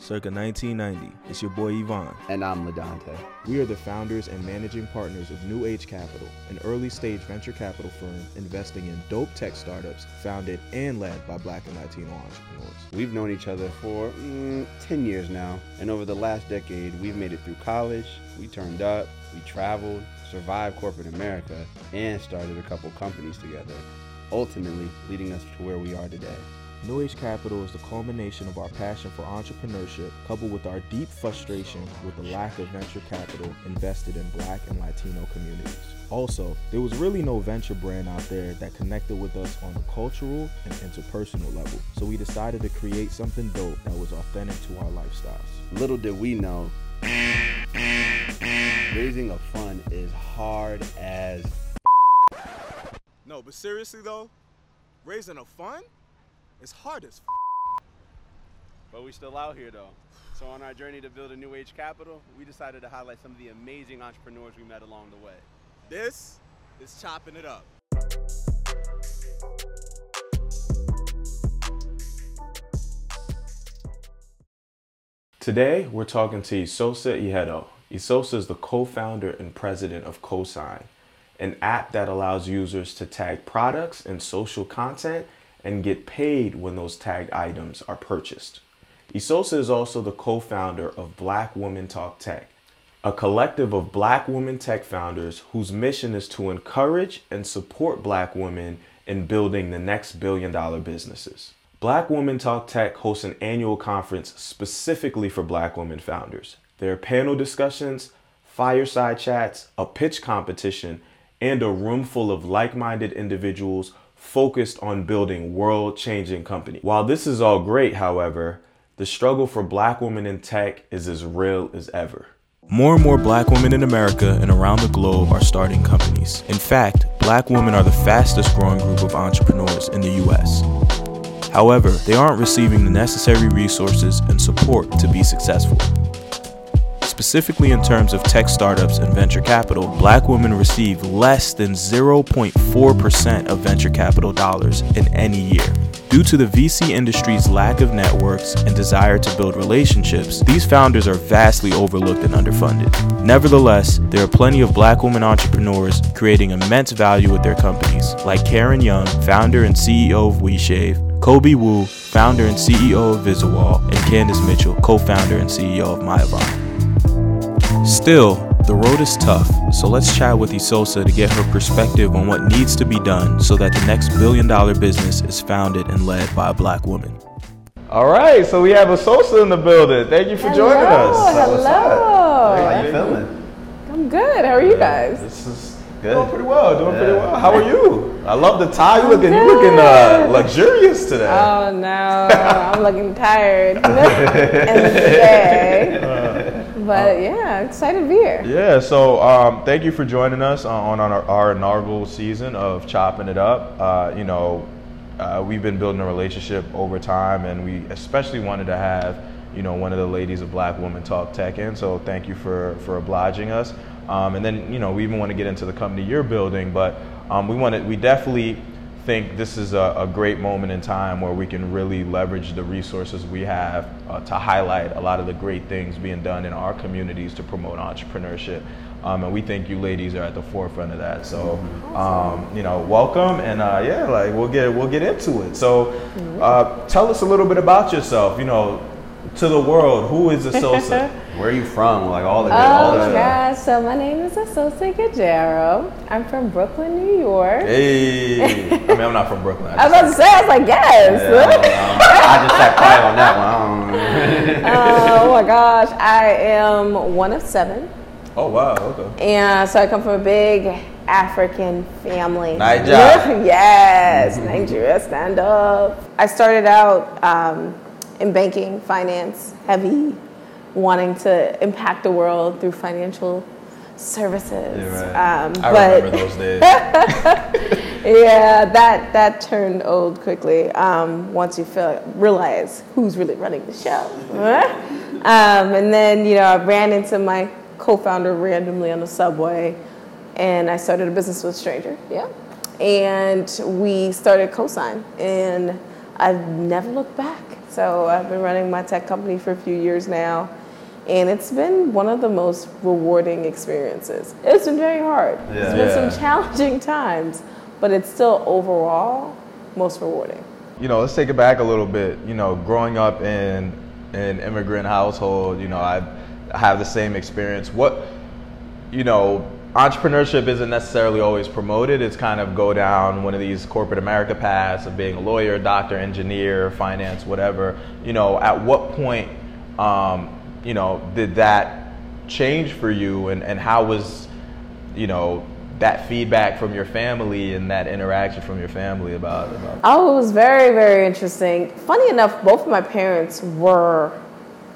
circa 1990. It's your boy Yvonne. And I'm Ladante. We are the founders and managing partners of New Age Capital, an early stage venture capital firm investing in dope tech startups founded and led by black and Latino entrepreneurs. We've known each other for mm, 10 years now, and over the last decade, we've made it through college, we turned up, we traveled, survived corporate America, and started a couple companies together, ultimately leading us to where we are today. New Age Capital is the culmination of our passion for entrepreneurship, coupled with our deep frustration with the lack of venture capital invested in black and Latino communities. Also, there was really no venture brand out there that connected with us on a cultural and interpersonal level, so we decided to create something dope that was authentic to our lifestyles. Little did we know, raising a fund is hard as. No, but seriously though, raising a fund? It's hard as f- But we still out here though. So on our journey to build a new age capital, we decided to highlight some of the amazing entrepreneurs we met along the way. This is chopping it up. Today, we're talking to Esosa Ihedo. Esosa is the co-founder and president of Cosign, an app that allows users to tag products and social content and get paid when those tagged items are purchased. Esosa is also the co founder of Black Women Talk Tech, a collective of black women tech founders whose mission is to encourage and support black women in building the next billion dollar businesses. Black Women Talk Tech hosts an annual conference specifically for black women founders. There are panel discussions, fireside chats, a pitch competition, and a room full of like minded individuals focused on building world changing companies. While this is all great, however, the struggle for black women in tech is as real as ever. More and more black women in America and around the globe are starting companies. In fact, black women are the fastest growing group of entrepreneurs in the US. However, they aren't receiving the necessary resources and support to be successful. Specifically in terms of tech startups and venture capital, black women receive less than 0.4% of venture capital dollars in any year. Due to the VC industry's lack of networks and desire to build relationships, these founders are vastly overlooked and underfunded. Nevertheless, there are plenty of black women entrepreneurs creating immense value with their companies, like Karen Young, founder and CEO of Oui Shave, Kobe Wu, founder and CEO of Visual, and Candice Mitchell, co founder and CEO of Myavana. Still, the road is tough, so let's chat with Esosa to get her perspective on what needs to be done so that the next billion dollar business is founded and led by a black woman. All right, so we have Esosa in the building. Thank you for hello, joining us. Hello. How you feeling? I'm good. How are you guys? This is good. Doing pretty well. Doing pretty well. How are you? I love the tie. You looking, you looking uh, luxurious today. Oh no, I'm looking tired. End of the day. But yeah, excited to be here. Yeah, so um, thank you for joining us on, on our, our inaugural season of Chopping It Up. Uh, you know, uh, we've been building a relationship over time, and we especially wanted to have, you know, one of the ladies of Black Women Talk Tech in. So thank you for for obliging us. Um, and then, you know, we even want to get into the company you're building, but um, we want to, we definitely think this is a, a, great moment in time where we can really leverage the resources we have uh, to highlight a lot of the great things being done in our communities to promote entrepreneurship. Um, and we think you ladies are at the forefront of that. So, um, you know, welcome, and uh, yeah, like we'll get we'll get into it. So, uh, tell us a little bit about yourself. You know, to the world, who is Esosa? Where are you from? Like all the Oh all the gosh, so my name is Esosa Gajero. I'm from Brooklyn, New York. hey, I mean, I'm not from Brooklyn. I was about to say, I was like, yes. Yeah, I. I just sat quiet on that one. I oh my gosh, I am one of seven. oh wow, okay. And so I come from a big African family. Nigeria. yes, Nigeria, stand up. I started out um, in banking, finance, heavy, wanting to impact the world through financial services. Yeah, right. um, I but remember those days. yeah, that that turned old quickly. Um, once you feel realize who's really running the show, um, and then you know I ran into my co-founder randomly on the subway, and I started a business with a stranger. Yeah, and we started Cosign, and I've never looked back. So I've been running my tech company for a few years now, and it's been one of the most rewarding experiences. It's been very hard. Yeah. It's been Yeah. some challenging times, but it's still overall most rewarding. you know, let's take it back a little bit. You know, growing up in an immigrant household, you know, I have the same experience. What, you know, entrepreneurship isn't necessarily always promoted. It's kind of go down one of these corporate America paths of being a lawyer, doctor, engineer, finance, whatever. You know, at what point, um, you know, did that change for you, and and how was, you know, that feedback from your family and that interaction from your family about about Oh, it was very, very interesting. Funny enough, both of my parents were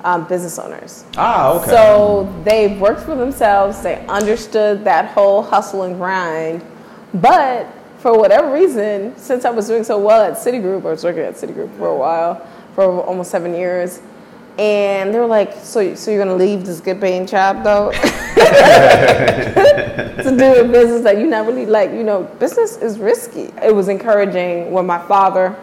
um, business owners. Ah, okay. So they worked for themselves. They understood that whole hustle and grind. But for whatever reason, since I was doing so well at Citigroup, I was working at Citigroup for a while, for almost seven years, and they were like, "So, so you're gonna leave this good paying job though?" to do a business that you not really like. You know, business is risky. It was encouraging when my father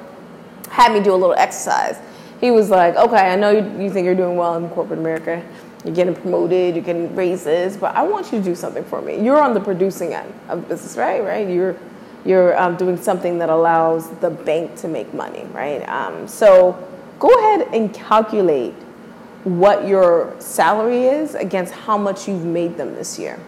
had me do a little exercise. He was like, okay, I know you, you think you're doing well in corporate America. You're getting promoted, you're getting raises, but I want you to do something for me. You're on the producing end of business, right? Right? You're you're um, doing something that allows the bank to make money, right? Um, so go ahead and calculate what your salary is against how much you've made them this year.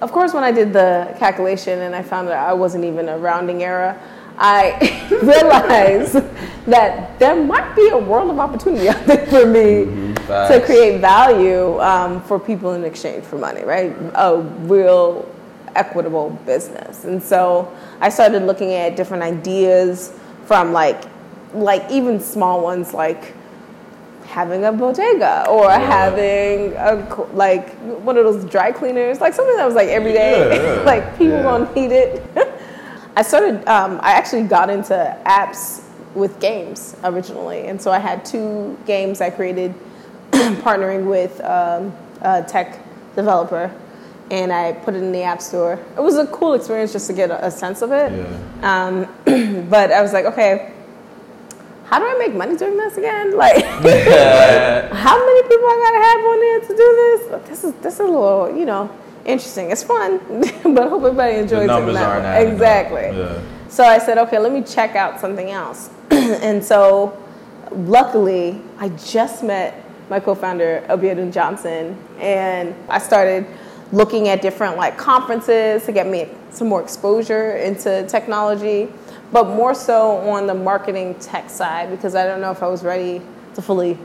Of course, when I did the calculation and I found that I wasn't even a rounding error, I realized that there might be a world of opportunity out there for me to create value um, for people in exchange for money, right? A real equitable business. And so I started looking at different ideas from like, like even small ones like having a bodega or having a like one of those dry cleaners, like something that was like every day, Yeah, yeah. like people Yeah. gonna need it. I started. Um, I actually got into apps with games originally, and so I had two games I created, partnering with um, a tech developer, and I put it in the app store. It was a cool experience just to get a, a sense of it. Um, but I was like, okay, how do I make money doing this again? Like, how many people I gotta have on there to do this? But This is this is a little, you know, interesting. It's fun, but I hope everybody enjoys the numbers it. aren't adding exactly. Yeah. So I said, okay, let me check out something else. and so, luckily, I just met my co-founder Obiadun Johnson, and I started looking at different like conferences to get me some more exposure into technology, but more so on the marketing tech side because I don't know if I was ready to fully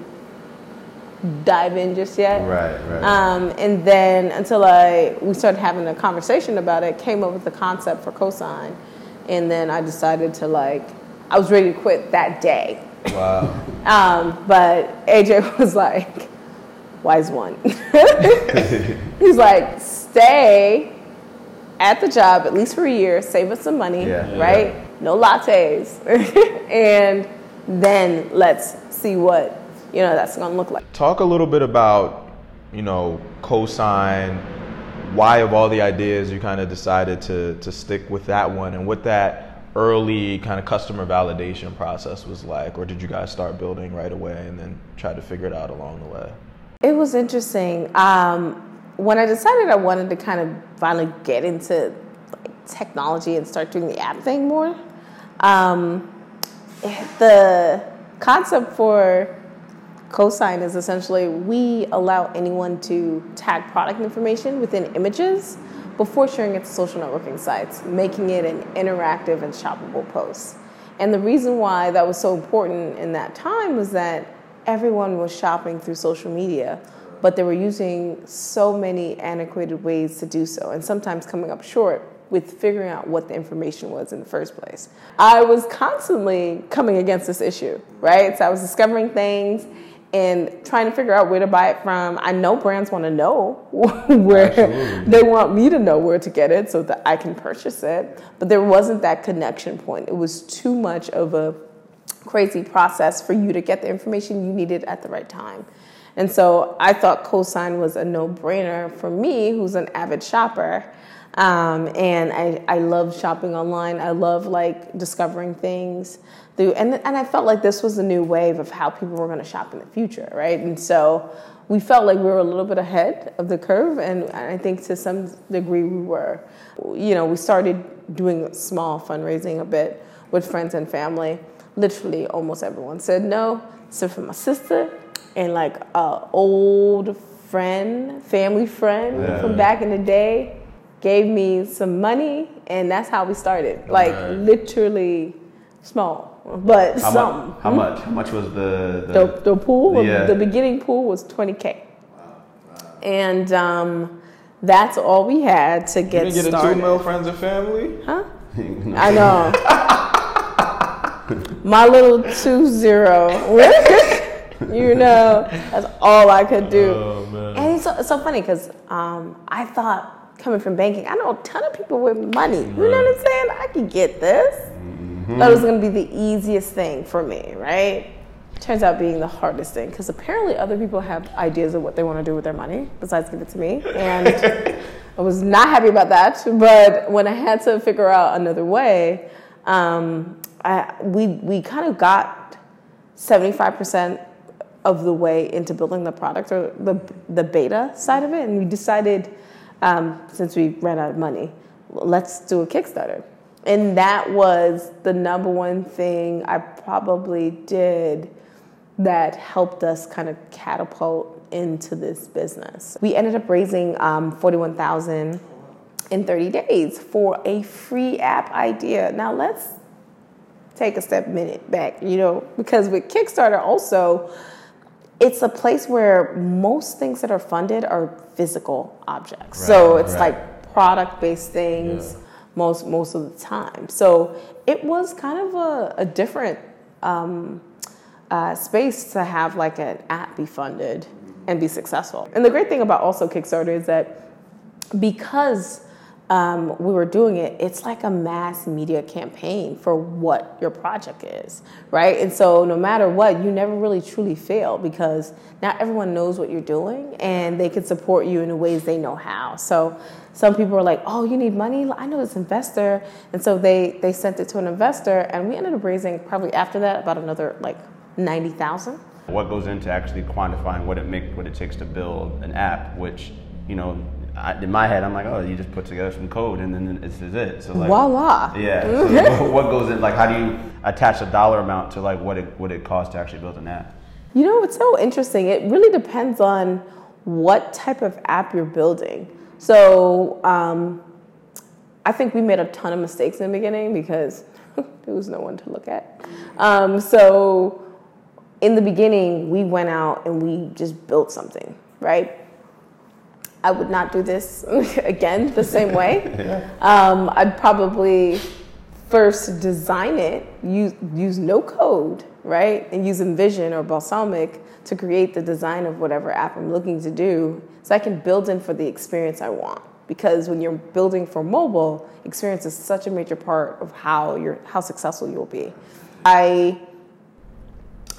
dive in just yet. Right, right. Um, and then until I we started having a conversation about it, came up with the concept for cosign, and then I decided to like I was ready to quit that day. wow. Um, but AJ was like, wise one. He's like, stay at the job at least for a year, save us some money, Yeah. right? No lattes, and then let's see what you know that's gonna look like. Talk a little bit about, you know, Cosign. Why of all the ideas you kind of decided to to stick with that one, and what that early kind of customer validation process was like, or did you guys start building right away and then try to figure it out along the way? It was interesting. Um, when I decided I wanted to kind of finally get into technology and start doing the app thing more, um, the concept for cosign is essentially we allow anyone to tag product information within images before sharing it to social networking sites, making it an interactive and shoppable post. And the reason why that was so important in that time was that everyone was shopping through social media, but they were using so many antiquated ways to do so, and sometimes coming up short with figuring out what the information was in the first place. I was constantly coming against this issue, right? So I was discovering things and trying to figure out where to buy it from. I know brands want to know where Absolutely. they want me to know where to get it so that I can purchase it, but there wasn't that connection point. It was too much of a crazy process for you to get the information you needed at the right time. And so I thought cosign was a no brainer for me, who's an avid shopper. Um, and I, I love shopping online. I love like discovering things through, and, and I felt like this was a new wave of how people were going to shop in the future, right? And so we felt like we were a little bit ahead of the curve, and I think to some degree we were. You know, we started doing small fundraising a bit with friends and family. Literally, almost everyone said no, except for my sister and like a old friend, family friend Yeah. from back in the day gave me some money, and that's how we started. Like Right. literally small, but How, some. much? how much? How much was the The, the pool, Yeah. the beginning pool was 20K. And um, that's all we had to You get didn't get a two started. mil friends and family? Huh? I know. My little two zero. you know, that's all I could do. Oh, man. And it's so, it's so funny because um, I thought coming from banking, I know a ton of people with money. You know what I'm saying? I could get this. That was going to be the easiest thing for me, right? Turns out being the hardest thing because apparently other people have ideas of what they want to do with their money besides give it to me. And I was not happy about that. But when I had to figure out another way, um, I, we, we kind of got 75% of the way into building the product or the, the beta side of it. And we decided, um, since we ran out of money, let's do a Kickstarter. And that was the number one thing I probably did that helped us kind of catapult into this business. We ended up raising um, 41,000 in 30 days for a free app idea. Now let's take a step minute back, you know, because with Kickstarter also, it's a place where most things that are funded are physical objects. so it's right. like product based things most most of the time. So it was kind of a, a different um, uh, space to have like an app be funded and be successful. And the great thing about also Kickstarter is that because um, we were doing it, it's like a mass media campaign for what your project is, right? And so no matter what, you never really truly fail because not everyone knows what you're doing and they can support you in the ways they know how. So some people are like, oh, you need money? I know this investor. And so they, they sent it to an investor and we ended up raising probably after that about another like 90,000. What goes into actually quantifying what it make what it takes to build an app? Which you know, I, in my head, I'm like, oh, you just put together some code and then this is it. So like, Voila. Yeah. So what goes in? Like, how do you attach a dollar amount to like what it what it costs to actually build an app? You know, it's so interesting. It really depends on what type of app you're building. So, um, I think we made a ton of mistakes in the beginning because there was no one to look at. Um, so, in the beginning, we went out and we just built something, right? I would not do this again the same way. um, I'd probably first design it, use, use no code, right? And use InVision or Balsamiq to create the design of whatever app I'm looking to do so I can build in for the experience I want. Because when you're building for mobile, experience is such a major part of how you're how successful you'll be. I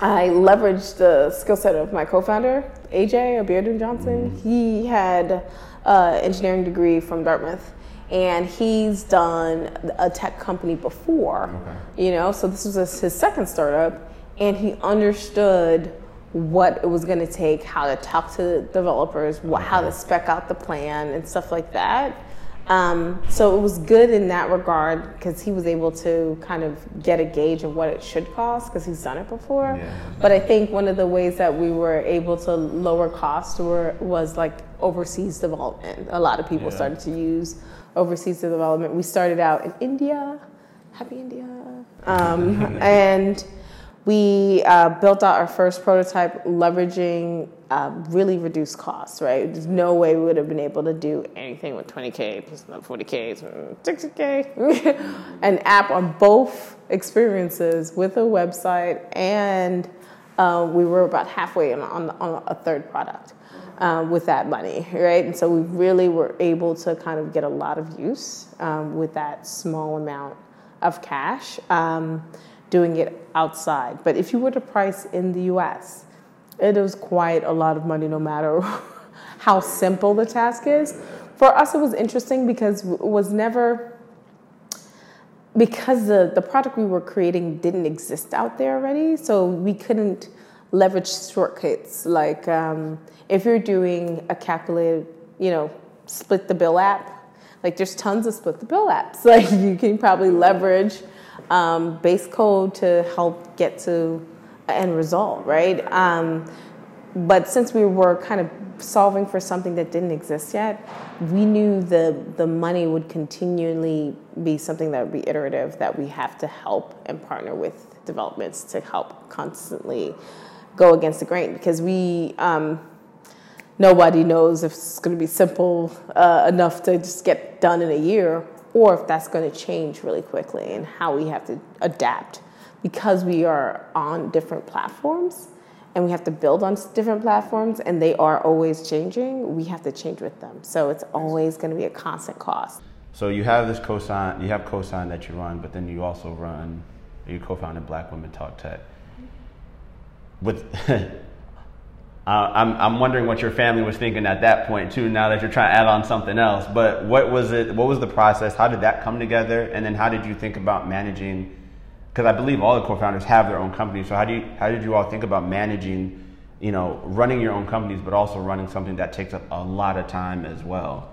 I leveraged the skill set of my co-founder, AJ Bearden Johnson. Mm. He had an engineering degree from Dartmouth, and he's done a tech company before. You know, so this was his- his second startup, and he understood what it was going to take, how to talk to developers, what, how to spec out the plan, and stuff like that. Um, so it was good in that regard because he was able to kind of get a gauge of what it should cost because he's done it before. Yeah. But I think one of the ways that we were able to lower costs were was like overseas development. A lot of people Yeah. started to use overseas development. We started out in India, happy India, um, and we uh, built out our first prototype leveraging uh, really reduce costs, right? There's no way we would have been able to do anything with 20K, plus another 40K, 60K. An app on both experiences with a website, and uh, we were about halfway on, on, on a third product. Uh, with that money, right? And so we really were able to kind of get a lot of use um, with that small amount of cash. Um, doing it outside. But if you were to price in the US, it is quite a lot of money no matter how simple the task is. For us, it was interesting because it was never because the, the product we were creating didn't exist out there already, so we couldn't leverage shortcuts. Like um, if you're doing a calculated, you know, split the bill app, like there's tons of split the bill apps. Like you can probably leverage um, base code to help get to end result, right? Um, but since we were kind of solving for something that didn't exist yet, we knew the the money would continually be something that would be iterative that we have to help and partner with developments to help constantly go against the grain because we um, nobody knows if it's going to be simple uh, enough to just get done in a year or if that's going to change really quickly and how we have to adapt because we are on different platforms and we have to build on different platforms and they are always changing we have to change with them so it's always going to be a constant cost So you have this cosign, you have cosign that you run, but then you also run, you co-founded Black Women Talk Tech. With, I'm I'm wondering what your family was thinking at that point too. Now that you're trying to add on something else, but what was it? What was the process? How did that come together? And then how did you think about managing? Because I believe all the co-founders have their own companies. So how do you how did you all think about managing? You know, running your own companies, but also running something that takes up a lot of time as well.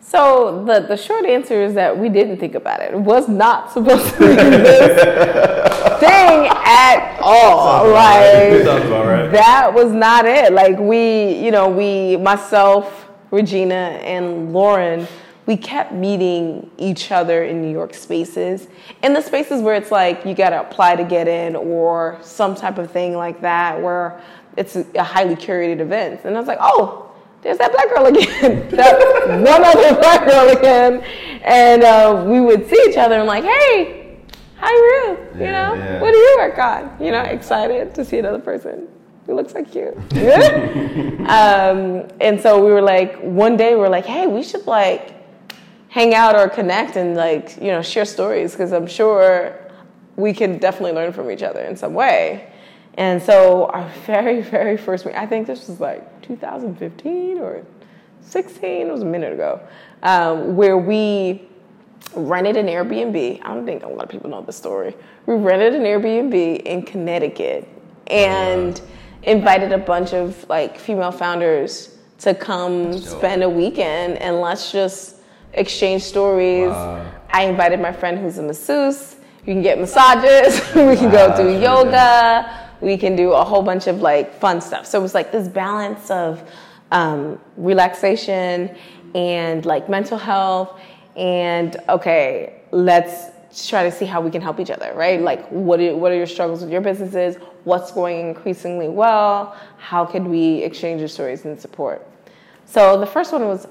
So the the short answer is that we didn't think about it. It was not supposed to be this thing at all. Like Sounds about right. that was not it. Like we, you know, we myself, Regina, and Lauren, we kept meeting each other in New York spaces. In the spaces where it's like you gotta apply to get in or some type of thing like that where it's a highly curated event. And I was like, oh, there's that black girl again. that one other black girl again. And uh, we would see each other and like, hey, how you? You Yeah, know, yeah. what do you work on? You know, excited to see another person who looks like you. um, and so we were like, one day we were like, hey, we should like hang out or connect and like, you know, share stories because I'm sure we can definitely learn from each other in some way. And so our very, very first meeting, I think this was like 2015 or 16, it was a minute ago, um, where we rented an Airbnb. I don't think a lot of people know the story. We rented an Airbnb in Connecticut and invited a bunch of like female founders to come spend a weekend and let's just exchange stories. I invited my friend who's a masseuse. You can get massages. we can go do yoga. We can do a whole bunch of like fun stuff. So it was like this balance of um, relaxation and like mental health and okay, let's try to see how we can help each other, right? Like, what are, what are your struggles with your businesses? What's going increasingly well? How could we exchange your stories and support? So the first one was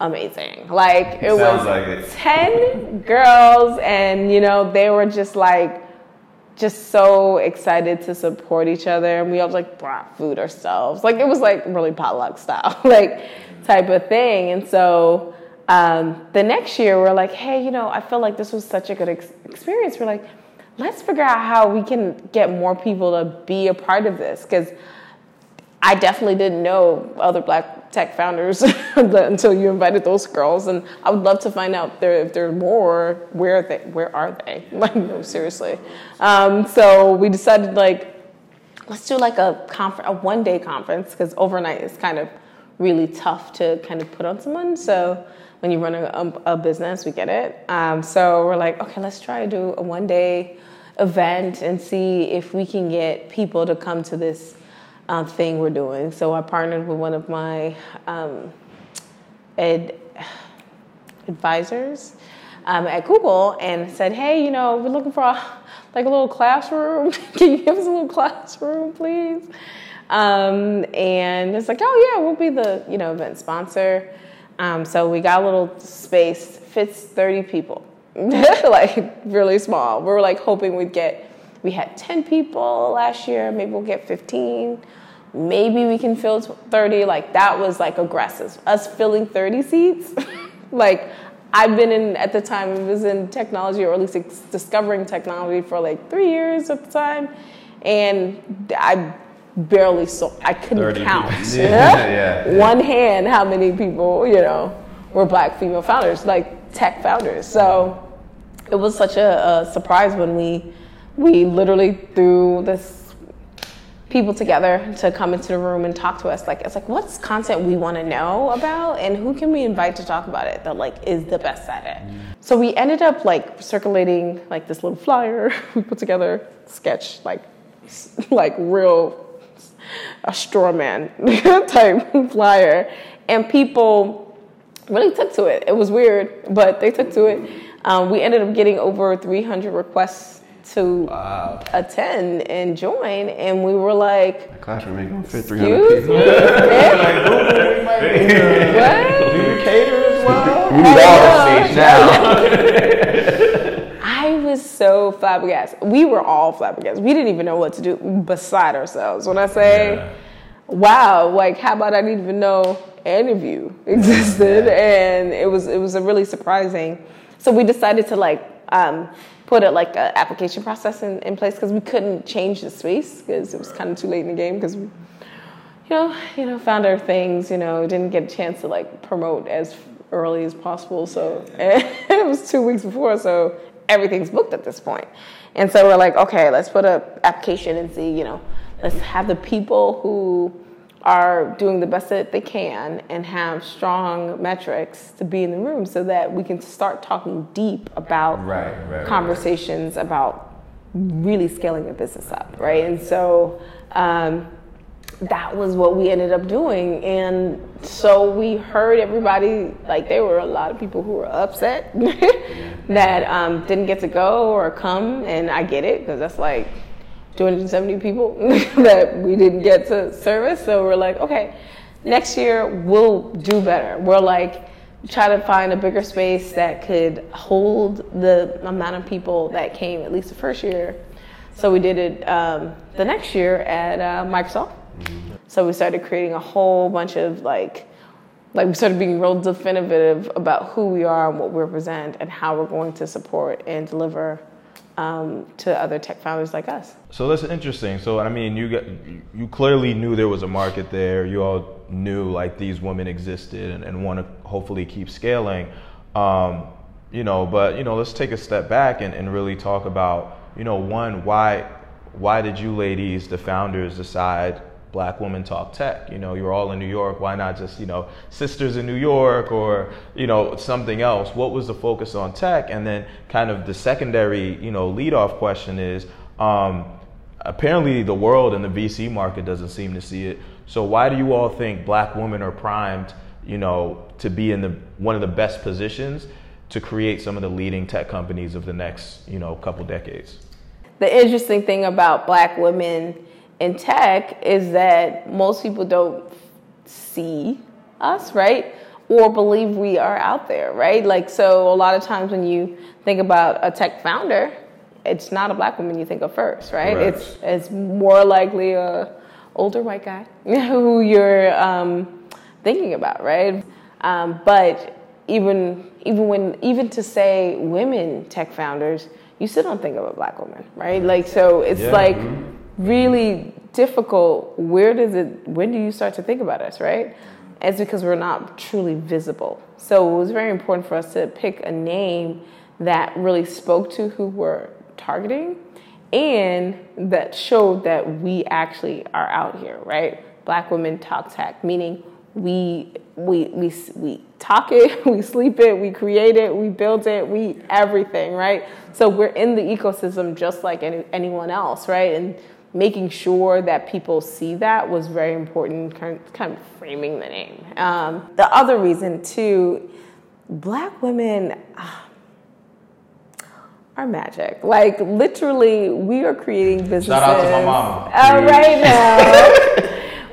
amazing. Like, it Sounds was like it. 10 girls, and you know, they were just like, just so excited to support each other. And we all like brought food ourselves. Like it was like really potluck style like type of thing. And so um, the next year we're like hey you know i feel like this was such a good ex- experience. We're like let's figure out how we can get more people to be a part of this. Because I definitely didn't know other black tech founders until you invited those girls, and I would love to find out there if there are more. Where are they? Where are they? Like, no, seriously. Um, so we decided like, let's do like a conference, a one day conference, because overnight is kind of really tough to kind of put on someone. So when you run a, a, a business, we get it. Um, so we're like, okay, let's try to do a one day event and see if we can get people to come to this uh, thing we're doing. So I partnered with one of my um, ed advisors um, at Google and said, "Hey, you know, we're looking for a, like a little classroom. Can you give us a little classroom, please?" Um, and it's like, "Oh yeah, we'll be the you know event sponsor." Um, so we got a little space, fits thirty people, like really small. We were like hoping we'd get. We had ten people last year. Maybe we'll get fifteen. Maybe we can fill thirty. Like that was like aggressive. Us filling thirty seats, like I've been in at the time I was in technology or at least ex- discovering technology for like three years at the time, and I barely saw. I couldn't count. Yeah, yeah, yeah. One hand, how many people you know were black female founders, like tech founders. So it was such a, a surprise when we we literally threw this people together to come into the room and talk to us. Like it's like what's content we want to know about? And who can we invite to talk about it that like is the best at it? So we ended up like circulating like this little flyer we put together sketch like like real a straw man type flyer. And people really took to it. It was weird but they took to it. Um, we ended up getting over 300 requests to wow. attend and join, and we were like, classroom ain't gonna fit 300 people. what? Do you cater as well? We need all the stage now. I was so flabbergasted. We were all flabbergasted. We didn't even know what to do beside ourselves. When I say, yeah. wow, like how about I didn't even know any of you existed, yeah. and it was it was a really surprising. So we decided to like um, put a, like an application process in, in place because we couldn't change the space because it was kind of too late in the game because we, you know, you know, found our things, you know, didn't get a chance to like promote as early as possible. So it was two weeks before, so everything's booked at this point. And so we're like, okay, let's put an application and see, you know, let's have the people who are doing the best that they can and have strong metrics to be in the room so that we can start talking deep about right, right, conversations right. about really scaling the business up, right? And so um, that was what we ended up doing. And so we heard everybody, like, there were a lot of people who were upset that um, didn't get to go or come. And I get it, because that's like, 270 people that we didn't get to service. So we're like, okay, next year we'll do better. We're like, try to find a bigger space that could hold the amount of people that came at least the first year. So we did it um, the next year at uh, Microsoft. Mm-hmm. So we started creating a whole bunch of like, like we started being real definitive about who we are and what we represent and how we're going to support and deliver um, to other tech founders like us. So that's interesting. So I mean, you got you clearly knew there was a market there. You all knew like these women existed and, and want to hopefully keep scaling. Um, you know, but you know, let's take a step back and, and really talk about you know one why why did you ladies, the founders, decide black women talk tech. You know you're all in new york. Why not just you know sisters in new york or you know something else? What was the focus on tech? And then kind of the secondary you know lead off question is um, apparently the world and the vc market doesn't seem to see it. So why do you all think black women are primed you know to be in the one of the best positions to create some of the leading tech companies of the next you know couple decades? The interesting thing about black women in tech is that most people don't see us, right? Or believe we are out there, right? Like, so a lot of times when you think about a tech founder, it's not a black woman you think of first, right? It's it's more likely a older white guy who you're um, thinking about, right? Um, but even even when even to say women tech founders, you still don't think of a black woman, right? Like so, it's yeah. like. Mm-hmm really difficult, where does it, when do you start to think about us, right? It's because we're not truly visible. So it was very important for us to pick a name that really spoke to who we're targeting and that showed that we actually are out here, right? Black women talk tech, meaning we we we we talk it, we sleep it, we create it, we build it, we everything, right? So we're in the ecosystem just like any, anyone else, right? And making sure that people see that was very important, kind of framing the name. Um, the other reason, too, black women uh, are magic. Like, literally, we are creating businesses. Shout out to my mama. Uh, right now.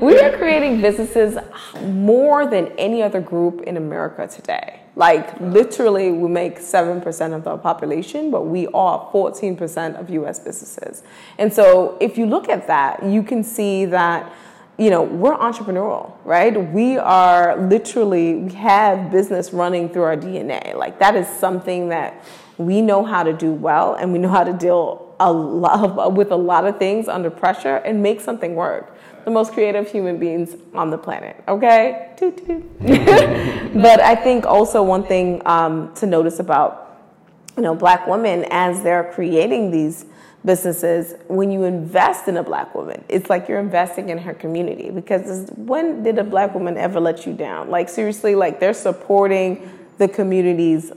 we are creating businesses more than any other group in America today. Like literally, we make 7% of the population, but we are 14% of US businesses. And so if you look at that, you can see that you know, we're entrepreneurial, right? We are literally, we have business running through our DNA. Like that is something that we know how to do well and we know how to deal a lot with a lot of things under pressure and make something work. the most creative human beings on the planet. Okay, toot toot. but I think also one thing um, to notice about you know black women as they're creating these businesses when you invest in a black woman it's like you're investing in her community because when did a black woman ever let you down like seriously like they're supporting the communities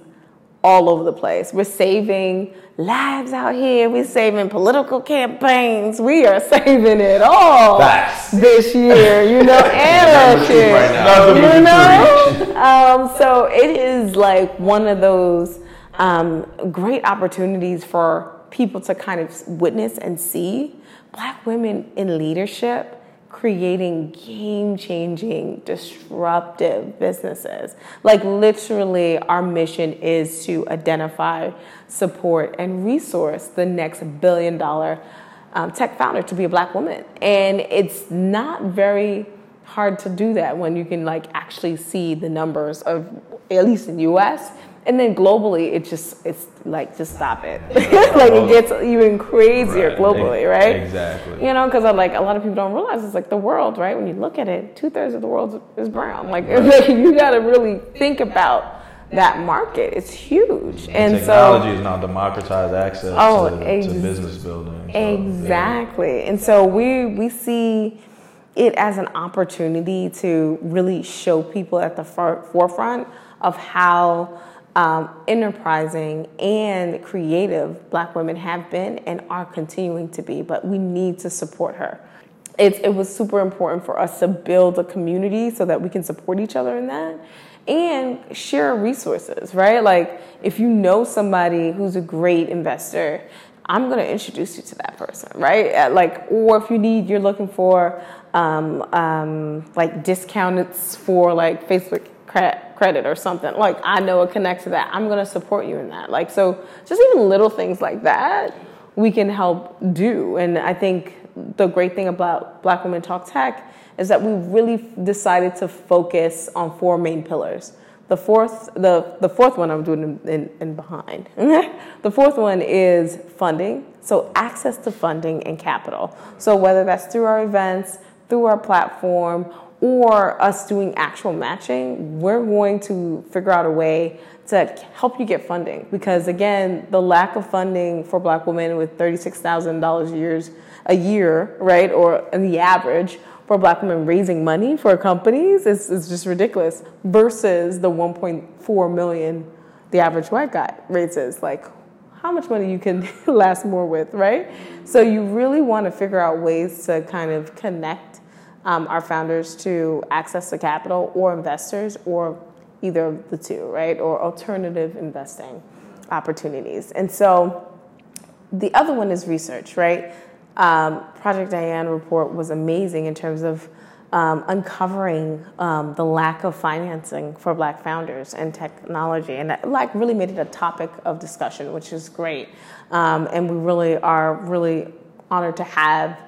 all over the place. We're saving lives out here. We're saving political campaigns. We are saving it all Facts. this year you know and last year right you know? um, so it is like one of those um, great opportunities for people to kind of witness and see black women in leadership creating game changing, disruptive businesses. Like, literally, our mission is to identify, support, and resource the next billion dollar um, tech founder to be a black woman. And it's not very hard to do that when you can like actually see the numbers of at least in the US and then globally it just it's like just stop it like it oh. gets even crazier Right. globally right Exactly. you know because like a lot of people don't realize it's like the world right when you look at it two-thirds of the world is brown like, like you got to really think about that market it's huge and Technology so is now democratized access Oh, to, ex- to business building. so, yeah. Exactly. And so we we see it as an opportunity to really show people at the forefront of how um, enterprising and creative Black women have been and are continuing to be. But we need to support her. It's, it was super important for us to build a community so that we can support each other in that and share resources, right? Like if you know somebody who's a great investor, I'm to introduce you to that person, right? Uh, Like, or if you need, you're looking for um, um, like discounts for like Facebook cre- credit or something. Like, I know it connects to that. I'm going to support you in that. Like, so just even little things like that we can help do. And I think the great thing about Black Women Talk Tech is that we really decided to focus on four main pillars. The fourth, the, the fourth one I'm doing in, in, in behind. the fourth one is funding. So access to funding and capital. So whether that's through our events, through our platform, or us doing actual matching, we're going to figure out a way to help you get funding. Because again, the lack of funding for black women with $36,000 years a year, right, or the average for black women raising money for companies is, is just ridiculous versus the 1.4 million the average white guy raises. Like, how much money you can last more with, right? So you really want to figure out ways to kind of connect um, our founders to access to capital or investors or either of the two, right? Or alternative investing opportunities. And so the other one is research, right? Um, Project Diane report was amazing in terms of um, uncovering um, the lack of financing for Black founders and technology, and that, like really made it a topic of discussion, which is great. Um, and we really are really honored to have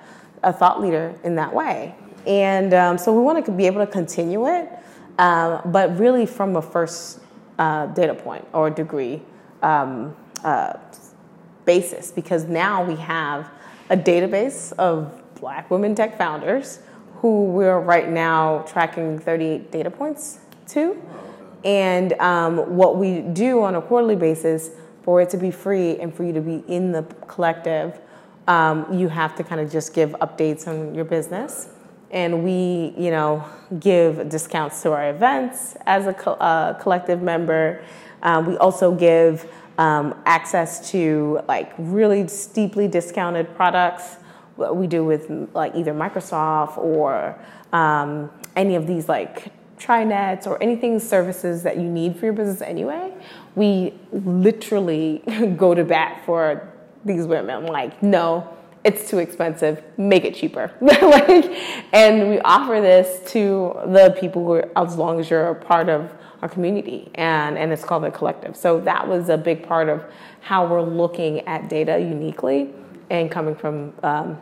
a thought leader in that way. And um, so we want to be able to continue it, uh, but really from a first uh, data point or degree um, uh, basis, because now we have a database of Black women tech founders who we're right now tracking 38 data points to. And um, what we do on a quarterly basis for it to be free and for you to be in the collective, um, you have to kind of just give updates on your business. And we, you know, give discounts to our events as a co- uh, collective member. Um, we also give um, access to like really steeply discounted products. What we do with like either Microsoft or um, any of these like TriNets or anything services that you need for your business anyway. We literally go to bat for these women. Like, no, it's too expensive. Make it cheaper. like, and we offer this to the people who, are, as long as you're a part of our community, and and it's called the collective. So that was a big part of how we're looking at data uniquely and coming from. Um,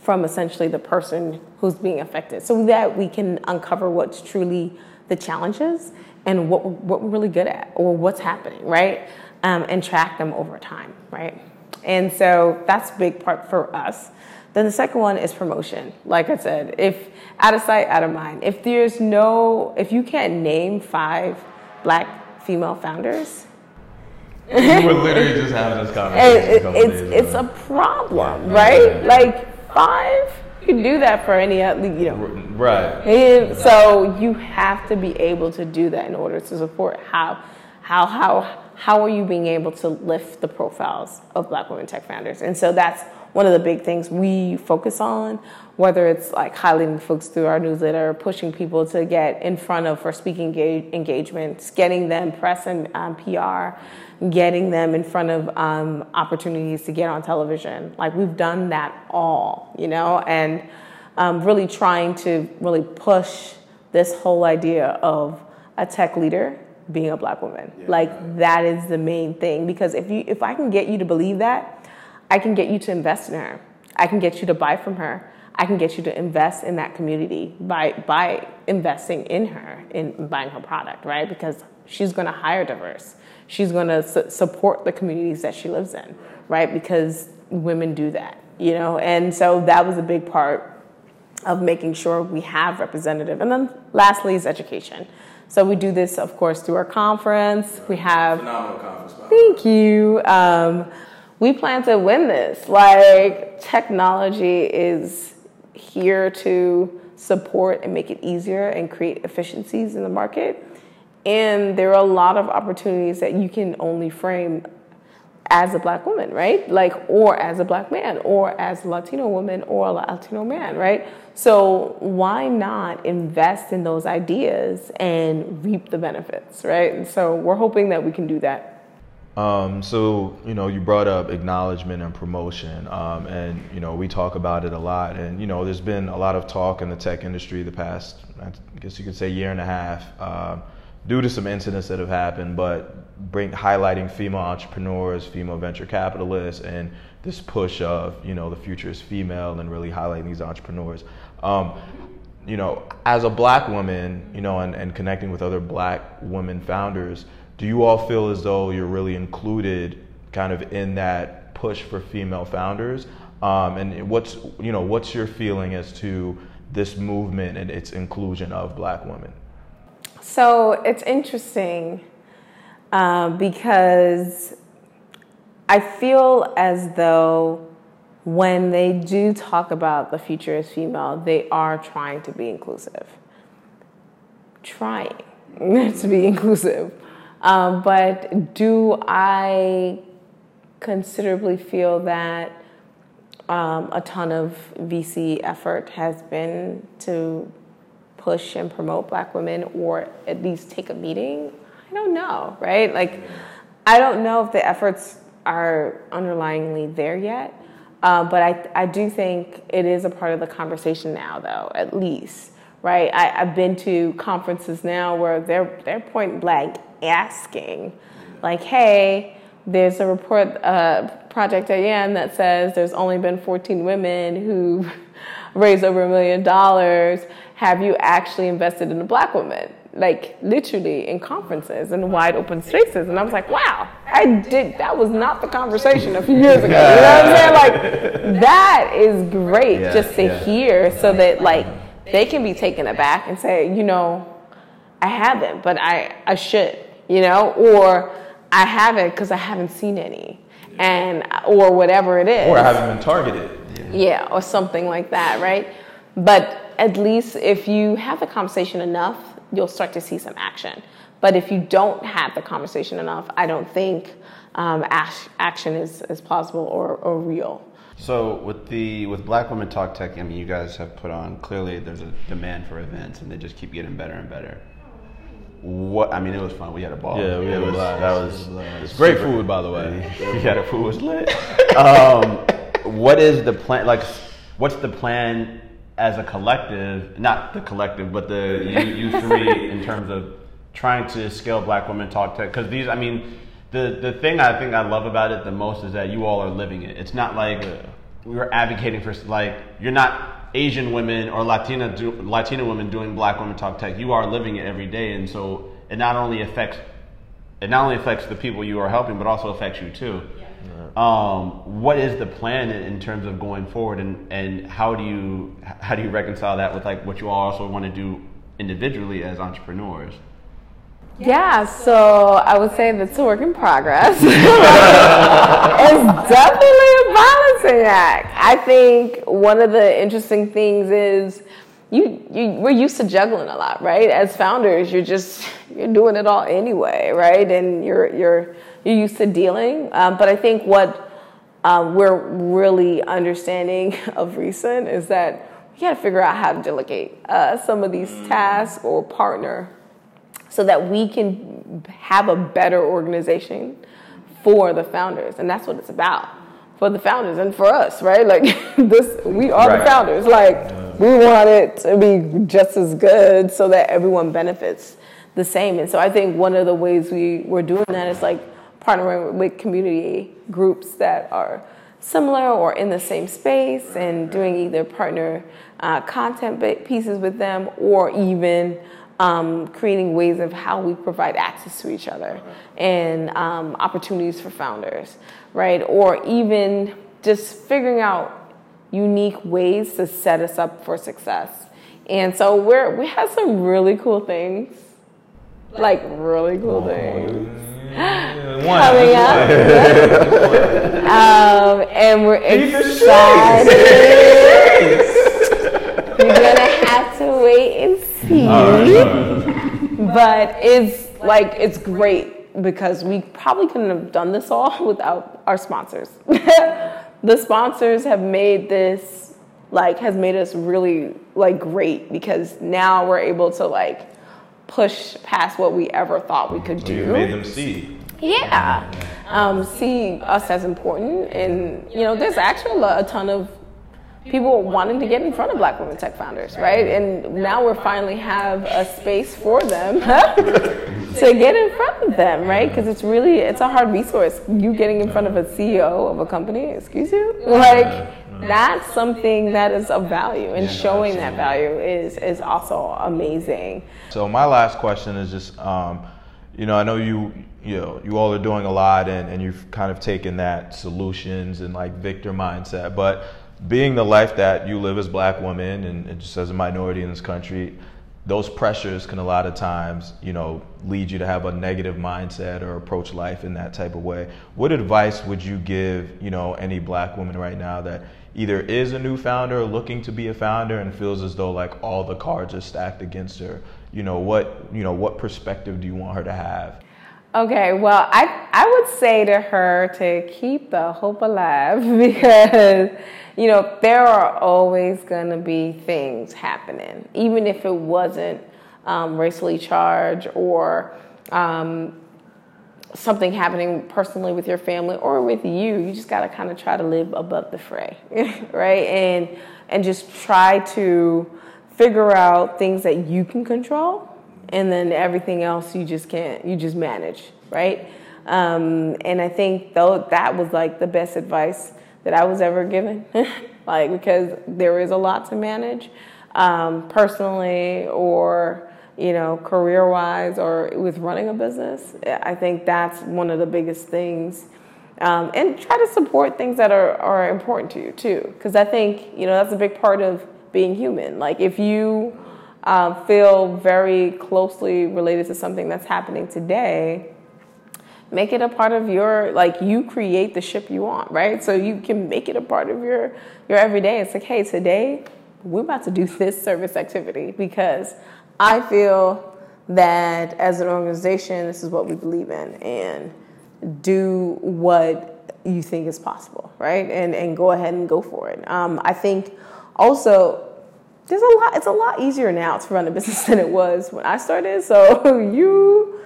from essentially the person who's being affected so that we can uncover what's truly the challenges and what, what we're really good at or what's happening right um, and track them over time right and so that's a big part for us Then the second one is promotion. Like I said, if out of sight, out of mind. If there's no, if you can't name five black female founders, we were literally just having this conversation. it, it's it's ago. a problem, Yeah. right? Like five, you can do that for any other, you know. right. And so you have to be able to do that in order to support how how how how are you being able to lift the profiles of black women tech founders? And so that's one of the big things we focus on, whether it's like highlighting folks through our newsletter, pushing people to get in front of for speaking engage- engagements, getting them press and um, PR, getting them in front of um, opportunities to get on television. Like we've done that all, you know, and um, really trying to really push this whole idea of a tech leader being a black woman. Like that is the main thing because if you if I can get you to believe that, I can get you to invest in her. I can get you to buy from her. I can get you to invest in that community by by investing in her in buying her product, right? Because she's going to hire diverse. She's going to su- support the communities that she lives in, right? Because women do that, you know. And so that was a big part of making sure we have representative. And then lastly is education. So we do this, of course, through our conference. We have Phenomenal conference, by the way. Thank you. Um, we plan to win this. Like, technology is here to support and make it easier and create efficiencies in the market. And there are a lot of opportunities that you can only frame as a black woman, right? Like, or as a black man, or as a Latino woman, or a Latino man, right? So, why not invest in those ideas and reap the benefits, right? And so, we're hoping that we can do that. Um, so you know, you brought up acknowledgement and promotion, um, and you know, we talk about it a lot. And you know, there's been a lot of talk in the tech industry the past, I guess you could say, year and a half, um, due to some incidents that have happened. But bring highlighting female entrepreneurs, female venture capitalists, and this push of you know the future is female, and really highlighting these entrepreneurs. Um, you know, as a black woman, you know, and, and connecting with other black women founders, do you all feel as though you're really included kind of in that push for female founders? Um, and what's, you know, what's your feeling as to this movement and its inclusion of black women? So it's interesting uh, because I feel as though when they do talk about the future as female, they are trying to be inclusive. Trying to be inclusive. Um, but do I considerably feel that um, a ton of VC effort has been to push and promote black women or at least take a meeting? I don't know, right? Like, I don't know if the efforts are underlyingly there yet. Uh, but I, I do think it is a part of the conversation now, though, at least, right? I, I've been to conferences now where they're, they're point blank asking, like, hey, there's a report, uh, Project Diane, that says there's only been 14 women who raised over a million dollars. Have you actually invested in a black woman? Like literally in conferences and wide open spaces. And I was like, wow, I did, that was not the conversation a few years ago. You know what I'm saying? Like, that is great Yeah, just to yeah. hear so that like they can be taken aback and say, you know, I haven't, but I, I should, you know, or I haven't because I haven't seen any, and or whatever it is. Or I haven't been targeted. Yeah, or something like that, right? But at least if you have the conversation enough, you'll start to see some action. But if you don't have the conversation enough, I don't think um, ash- action is, is possible or, or real. So with the with Black Women Talk Tech, I mean, you guys have put on clearly there's a demand for events, and they just keep getting better and better. What I mean, it was fun. We had a ball. Yeah, we It had a was- blast. That was It's great super- food, by the way. yeah, the food was lit. um, what is the plan? Like, what's the plan as a collective? Not the collective, but the you, you three in terms of trying to scale Black Women Talk Tech. Because these, I mean, the the thing I think I love about it the most is that you all are living it. It's not like we're advocating for like you're not. Asian women or Latina do, Latina women doing Black Women Talk Tech, you are living it every day, and so it not only affects it not only affects the people you are helping, but also affects you too. Um, what is the plan in, in terms of going forward, and, and how do you how do you reconcile that with like what you all also want to do individually as entrepreneurs? Yeah, so I would say that's a work in progress. it's definitely a balancing act. I think one of the interesting things is you, you we're used to juggling a lot, right? As founders, you're just you're doing it all anyway, right? And you're you're you're used to dealing. Um, but I think what um, we're really understanding of recent is that we got to figure out how to delegate uh, some of these tasks or partner so that we can have a better organization for the founders. And that's what it's about for the founders and for us, right? Like this, we are right. the founders. Like we want it to be just as good so that everyone benefits the same. And so I think one of the ways we were doing that is like partnering with community groups that are similar or in the same space and doing either partner uh, content pieces with them or even um, creating ways of how we provide access to each other and um, opportunities for founders, right? Or even just figuring out unique ways to set us up for success. And so we're we have some really cool things, like really cool things. Coming up, um, and we're excited. You're gonna have to wait and see. but it's like it's great because we probably couldn't have done this all without our sponsors. the sponsors have made this like has made us really like great because now we're able to like push past what we ever thought we could do. You made them see. Yeah, um, see us as important, and you know, there's actually a ton of people wanting to get in front of black women tech founders, right? And now we finally have a space for them to get in front of them, right? Because it's really it's a hard resource. You getting in front of a CEO of a company, excuse you, like that's something that is of value, and showing that value is is also amazing. So my last question is just, um, you know, I know you you know you all are doing a lot, and, and you've kind of taken that solutions and like victor mindset, but being the life that you live as black women and, and just as a minority in this country, those pressures can a lot of times, you know, lead you to have a negative mindset or approach life in that type of way. What advice would you give, you know, any black woman right now that either is a new founder or looking to be a founder and feels as though like all the cards are stacked against her? You know, what, you know, what perspective do you want her to have? Okay, well, I I would say to her to keep the hope alive because you know, there are always going to be things happening, even if it wasn't um, racially charged or um, something happening personally with your family or with you. You just got to kind of try to live above the fray, right? And and just try to figure out things that you can control, and then everything else you just can't. You just manage, right? Um, and I think though that was like the best advice that I was ever given, like because there is a lot to manage, um, personally or you know career wise or with running a business. I think that's one of the biggest things. Um, and try to support things that are, are important to you too, because I think you know that's a big part of being human. Like if you uh, feel very closely related to something that's happening today, make it a part of your like you create the ship you want right so you can make it a part of your your everyday it's like hey today we're about to do this service activity because i feel that as an organization this is what we believe in and do what you think is possible right? And and go ahead and go for it. Um, i think also there's a lot it's a lot easier now to run a business than it was when i started so you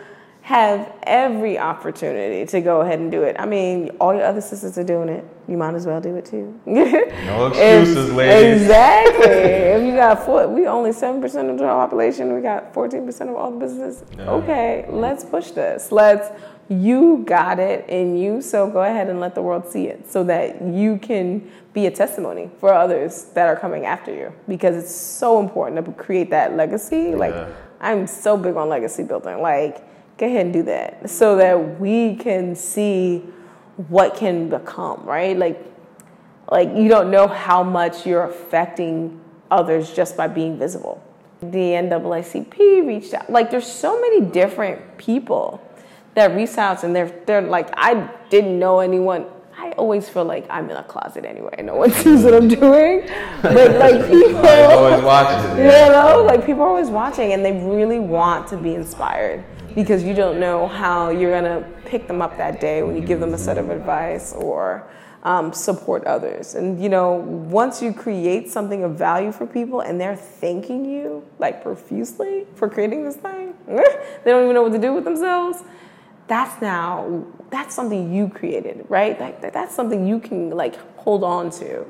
have every opportunity to go ahead and do it. I mean, all your other sisters are doing it. You might as well do it too. no excuses, ladies. Exactly. if you got four, we only seven percent of the population. We got fourteen percent of all the businesses. Yeah. Okay, let's push this. Let's. You got it in you, so go ahead and let the world see it, so that you can be a testimony for others that are coming after you. Because it's so important to create that legacy. Yeah. Like I'm so big on legacy building. Like go ahead and do that so that we can see what can become, right? Like, like you don't know how much you're affecting others just by being visible. The NAACP reached out. Like, there's so many different people that reach out, and they're they're like, I didn't know anyone. I always feel like I'm in a closet anyway. No one sees what I'm doing, but like people always watching. You know, like people are always watching, and they really want to be inspired because you don't know how you're gonna pick them up that day when you give them a set of advice or um, support others. And you know, once you create something of value for people and they're thanking you like profusely for creating this thing, they don't even know what to do with themselves. That's now that's something you created, right? Like that's something you can like hold on to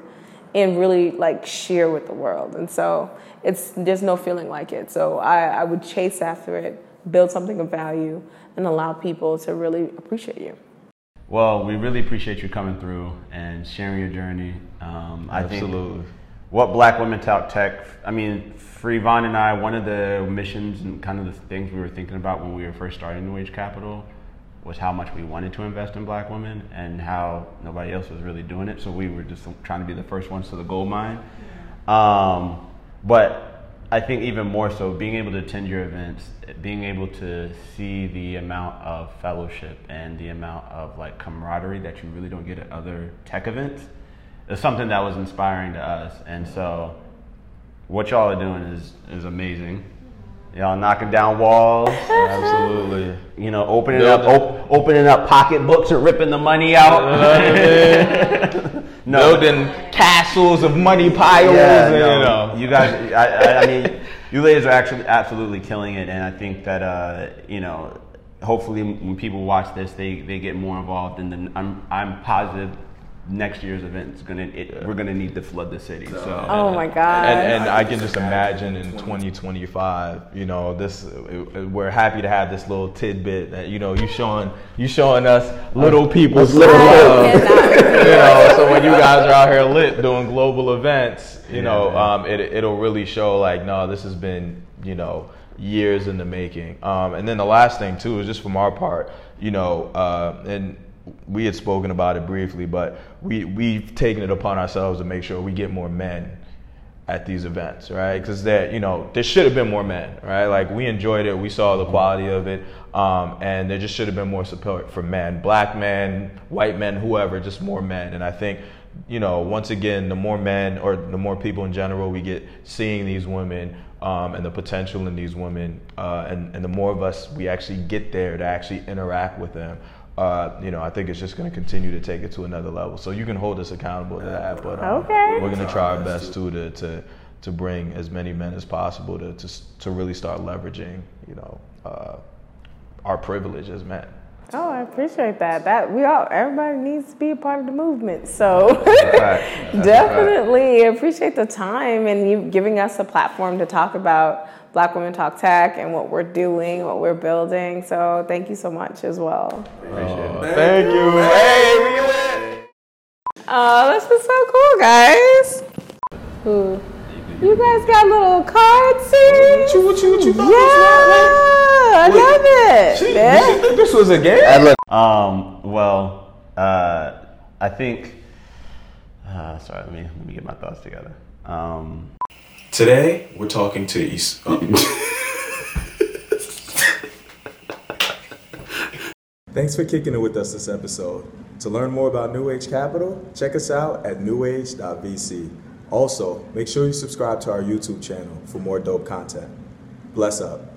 and really like share with the world. And so it's there's no feeling like it. So I, I would chase after it, build something of value, and allow people to really appreciate you. Well, we really appreciate you coming through and sharing your journey. Um, I Absolutely. think what Black Women Talk Tech, I mean, for Yvonne and I, one of the missions and kind of the things we were thinking about when we were first starting New Age Capital was how much we wanted to invest in black women and how nobody else was really doing it. So we were just trying to be the first ones to the gold mine. Um, but I think even more so, being able to attend your events, being able to see the amount of fellowship and the amount of like camaraderie that you really don't get at other tech events is something that was inspiring to us. And so, what y'all are doing is is amazing. Y'all knocking down walls. Absolutely. You know, opening up op- opening up pocketbooks and ripping the money out. no, Building castles of money piles. yeah, and, no, you know. you guys. I, I, I mean, you ladies are actually absolutely killing it, and I think that uh, you know, hopefully, when people watch this, they, they get more involved, and then I'm I'm positive next year's event is gonna it, we're gonna need to flood the city. So. Oh my God. and, and I can just imagine in 2025, you know, this we're happy to have this little tidbit that you know you showing you showing us little people's little love. you know, so when you guys are out here lit doing global events, you know, um, it it'll really show like no, this has been you know years in the making. Um, and then the last thing too is just from our part, you know, uh, and we had spoken about it briefly, but we we've taken it upon ourselves to make sure we get more men at these events, right? Because that you know there should have been more men, right? Like we enjoyed it, we saw the quality of it, um, and there just should have been more support for men, black men, white men, whoever, just more men. And I think you know once again, the more men or the more people in general we get seeing these women. Um, and the potential in these women, uh, and, and the more of us we actually get there to actually interact with them, uh, you know, I think it's just going to continue to take it to another level. So you can hold us accountable to that. But um, Okay. we're going to try our best too to, to to bring as many men as possible to to, to really start leveraging, you know, uh, our privilege as men. Oh, I appreciate that. That we all everybody needs to be a part of the movement. So definitely appreciate the time and you giving us a platform to talk about Black Women Talk Tech and what we're doing, what we're building. So thank you so much as well. Thank you. Hey, we lit. Oh, this is so cool, guys. Ooh. You guys got little cards here? What you, what you, what you thought Yeah, I love it. this was? Yeah. Shit, you think this was a game? Um, well, uh, I think. Uh, sorry, let me let me get my thoughts together. Um, Today, we're talking to Esosa. Thanks for kicking it with us this episode. To learn more about New Age Capital, check us out at newage.vc. Also, make sure you subscribe to our YouTube channel for more dope content. Bless up.